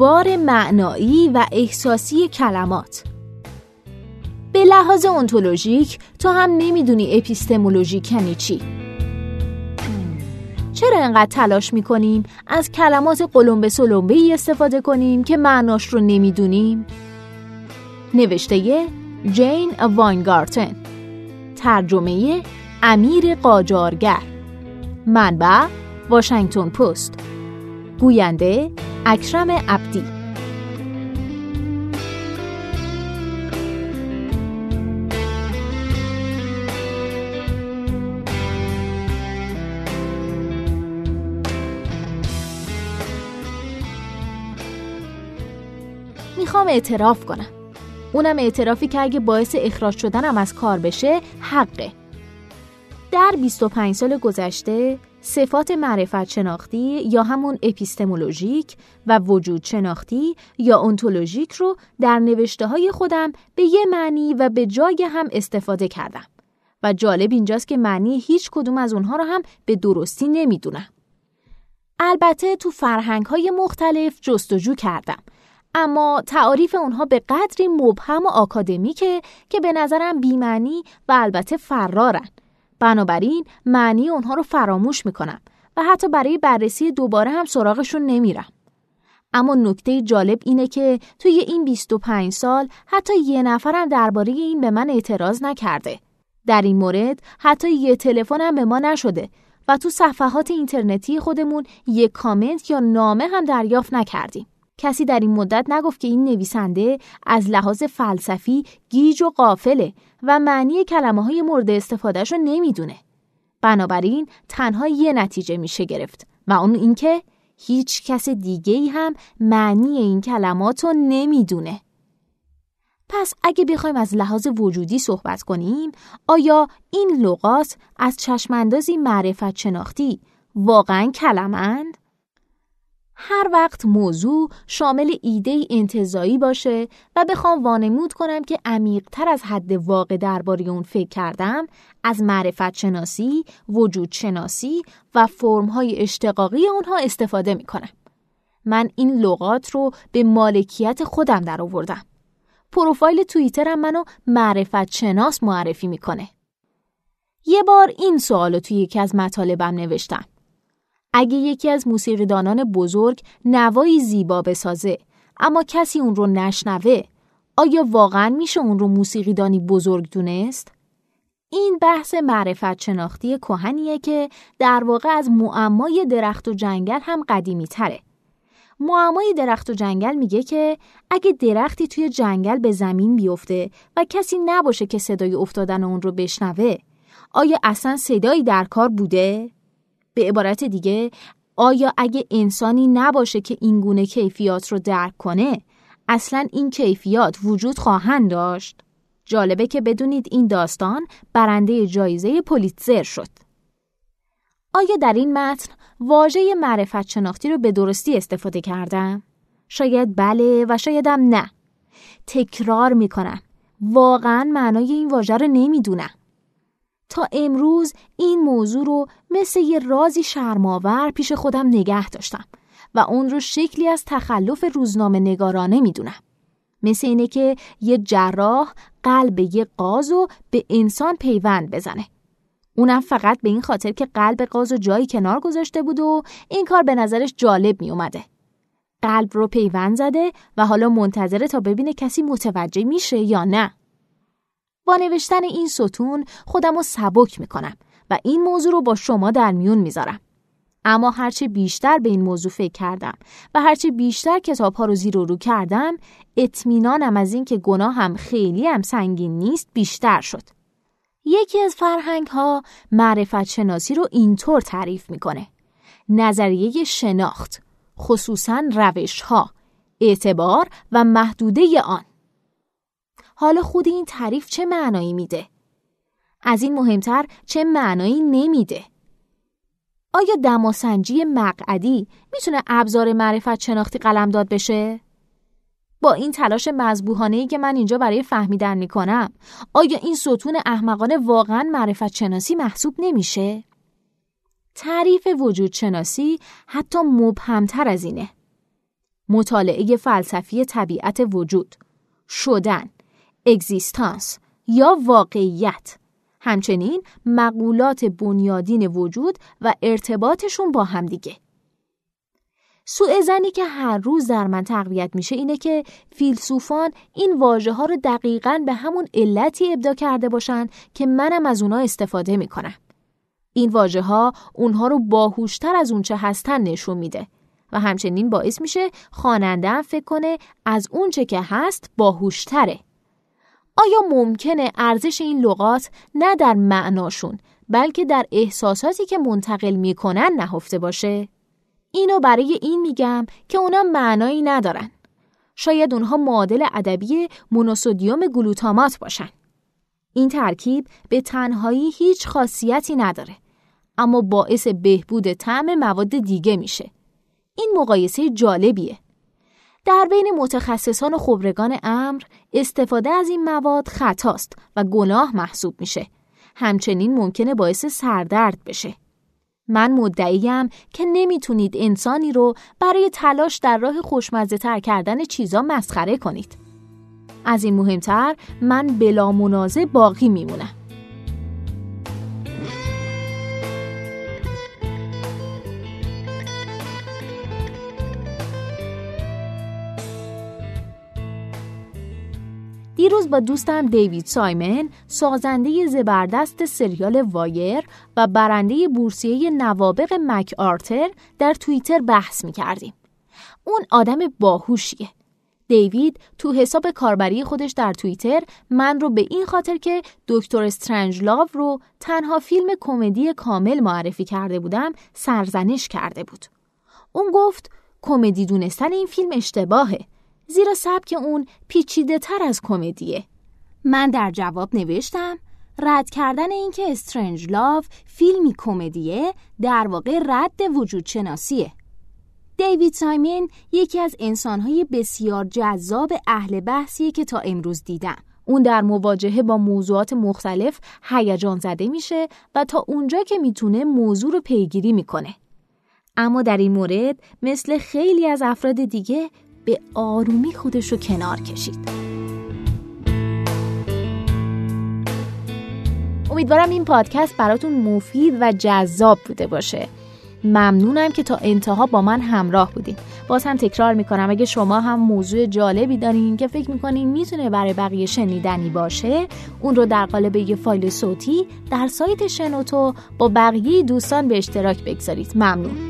بار معنایی و احساسی کلمات به لحاظ انتولوژیک تو هم نمی‌دونی اپیستمولوژیک یعنی چی چرا انقدر تلاش می‌کنیم از کلمات قلمبه سلمبه ای استفاده کنیم که معناش رو نمی‌دونیم؟ نوشته جین واینگارتن ترجمه امیر قاجارگر منبع واشنگتن پست گوینده اکرم عبدی. می‌خوام اعتراف کنم. اونم اعترافی که اگه باعث اخراج شدنم از کار بشه حقه. در 25 سال گذشته صفات معرفت شناختی یا همون اپیستمولوژیک و وجود شناختی یا انتولوژیک رو در نوشته های خودم به یه معنی و به جای هم استفاده کردم. و جالب اینجاست که معنی هیچ کدوم از اونها رو هم به درستی نمی‌دونم. البته تو فرهنگ های مختلف جستجو کردم. اما تعاریف اونها به قدری مبهم و آکادمیکه که به نظرم بیمعنی و البته فرارن. بنابراین معنی اونها رو فراموش می‌کنم و حتی برای بررسی دوباره هم سراغشون نمیرم. اما نکته جالب اینه که توی این 25 سال حتی یه نفرم درباره این به من اعتراض نکرده. در این مورد حتی یه تلفنم به ما نشده و تو صفحات اینترنتی خودمون یه کامنت یا نامه هم دریافت نکردیم. کسی در این مدت نگفت که این نویسنده از لحاظ فلسفی گیج و قافله و معنی کلمه های مورد استفادهش رو نمی‌دونه. بنابراین تنها یه نتیجه میشه گرفت و اون اینکه هیچ کس دیگه ای هم معنی این کلمات رو نمی‌دونه. پس اگه بخوایم از لحاظ وجودی صحبت کنیم آیا این لغات از چشماندازی معرفت شناختی واقعا کلمند؟ هر وقت موضوع شامل ایده انتظایی باشه و بخوام وانمود کنم که عمیقتر از حد واقع درباره اون فکر کردم از معرفت شناسی، وجود شناسی و فرمهای اشتقاقی اونها استفاده می کنم. من این لغات رو به مالکیت خودم در آوردم. پروفایل توییترم منو معرفت شناس معرفی می‌کنه. یه بار این سوالو توی یکی از مطالبم نوشتم. اگه یکی از موسیقیدانان بزرگ نوایی زیبا بسازه اما کسی اون رو نشنوه آیا واقعا میشه اون رو موسیقیدانی بزرگ دونست؟ این بحث معرفت شناختی کهنیه که در واقع از معمای درخت و جنگل هم قدیمی تره. معمای درخت و جنگل میگه که اگه درختی توی جنگل به زمین بیفته و کسی نباشه که صدای افتادن اون رو بشنوه آیا اصلا صدایی در کار بوده؟ به عبارت دیگه آیا اگه انسانی نباشه که این گونه کیفیات رو درک کنه اصلا این کیفیات وجود خواهند داشت؟ جالبه که بدونید این داستان برنده جایزه پولیتزر شد. آیا در این متن واژه معرفت شناختی رو به درستی استفاده کردم؟ شاید بله و شایدم نه. تکرار می‌کنم. واقعا معنای این واژه رو نمی‌دونم. تا امروز این موضوع رو مثل یه رازی شرماور پیش خودم نگه داشتم و اون رو شکلی از تخلف روزنامه نگارانه می‌دونم. مثل اینه که یه جراح قلب یه قاز و به انسان پیوند بزنه. اونم فقط به این خاطر که قلب قاز و جایی کنار گذاشته بود و این کار به نظرش جالب می اومده. قلب رو پیوند زده و حالا منتظره تا ببینه کسی متوجه میشه یا نه. با نوشتن این ستون خودم رو سبک می‌کنم و این موضوع رو با شما در میون می‌ذارم. اما هرچه بیشتر به این موضوع فکر کردم و هرچه بیشتر کتاب ها رو زیر و رو کردم اطمینانم از این که گناه هم خیلی هم سنگین نیست بیشتر شد. یکی از فرهنگ ها معرفت شناسی رو اینطور تعریف می‌کنه. نظریه شناخت، خصوصا روش ها، اعتبار و محدوده آن. حالا خود این تعریف چه معنایی میده؟ از این مهمتر چه معنایی نمیده؟ آیا دماسنجی مقعدی می‌تونه ابزار معرفت شناختی قلمداد بشه؟ با این تلاش مذبوحانه که من اینجا برای فهمیدن می‌کنم آیا این ستون احمقانه واقعا معرفت شناسی محسوب نمیشه؟ تعریف وجود شناسی حتی مبهمتر از اینه مطالعه فلسفی طبیعت وجود، شدن، اگزیستانس یا واقعیت، همچنین مقولات بنیادین وجود و ارتباطشون با همدیگه. سوء زنی که هر روز در من تقویت میشه اینه که فیلسوفان این واژه ها رو دقیقا به همون علتی ابدا کرده باشن که منم از اونا استفاده می‌کنم. این واژه ها اونها رو باهوشتر از اونچه هستن نشون میده و همچنین باعث میشه خواننده فکر کنه از اونچه که هست باهوشتره. آیا ممکنه ارزش این لغات نه در معناشون بلکه در احساساتی که منتقل می‌کنن نهفته باشه؟ اینو برای این میگم که اونا معنایی ندارن. شاید اونها معادل ادبی مونوسودیوم گلوتامات باشن. این ترکیب به تنهایی هیچ خاصیتی نداره اما باعث بهبود طعم مواد دیگه میشه. این مقایسه جالبیه. در بین متخصصان و خبرگان امر استفاده از این مواد خطاست و گناه محسوب میشه. همچنین ممکنه باعث سردرد بشه. من مدعیم که نمی‌تونید انسانی رو برای تلاش در راه خوشمزه تر کردن چیزا مسخره کنید. از این مهمتر من بلا منازه باقی میمونم. دیروز با دوستم دیوید سایمن سازنده زبردست سریال وایر و برنده بورسیه نوابق مک آرتر در توییتر بحث می کردیم. اون آدم باهوشیه. دیوید تو حساب کاربری خودش در توییتر من رو به این خاطر که دکتر لاو رو تنها فیلم کمدی کامل معرفی کرده بودم سرزنش کرده بود. اون گفت کمدی دونستن این فیلم اشتباهه. زیرا سبک اون پیچیده تر از کمدیه. من در جواب نوشتم رد کردن اینکه استرنج لاو فیلمی کمدیه در واقع رد وجود شناسیه. دیوید سایمین یکی از انسانهای بسیار جذاب اهل بحثیه که تا امروز دیدم. اون در مواجهه با موضوعات مختلف هیجان زده میشه و تا اونجا که می‌تونه موضوع رو پیگیری می‌کنه. اما در این مورد مثل خیلی از افراد دیگه به آرومی خودش رو کنار کشید. امیدوارم این پادکست براتون مفید و جذاب بوده باشه. ممنونم که تا انتها با من همراه بودین. باز هم تکرار می‌کنم اگه شما هم موضوع جالبی دارین که فکر می‌کنین می‌تونه برای بقیه شنیدنی باشه اون رو در قالب یه فایل صوتی در سایت شنوتو با بقیه دوستان به اشتراک بگذارید. ممنون.